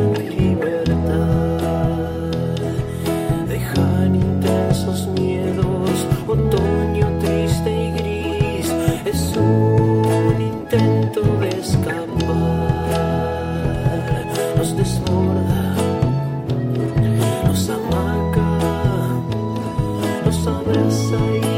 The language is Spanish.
Mi libertad. Dejar intensos miedos, otoño triste y gris. Es un intento de escapar, nos desborda, nos amaca, nos abraza y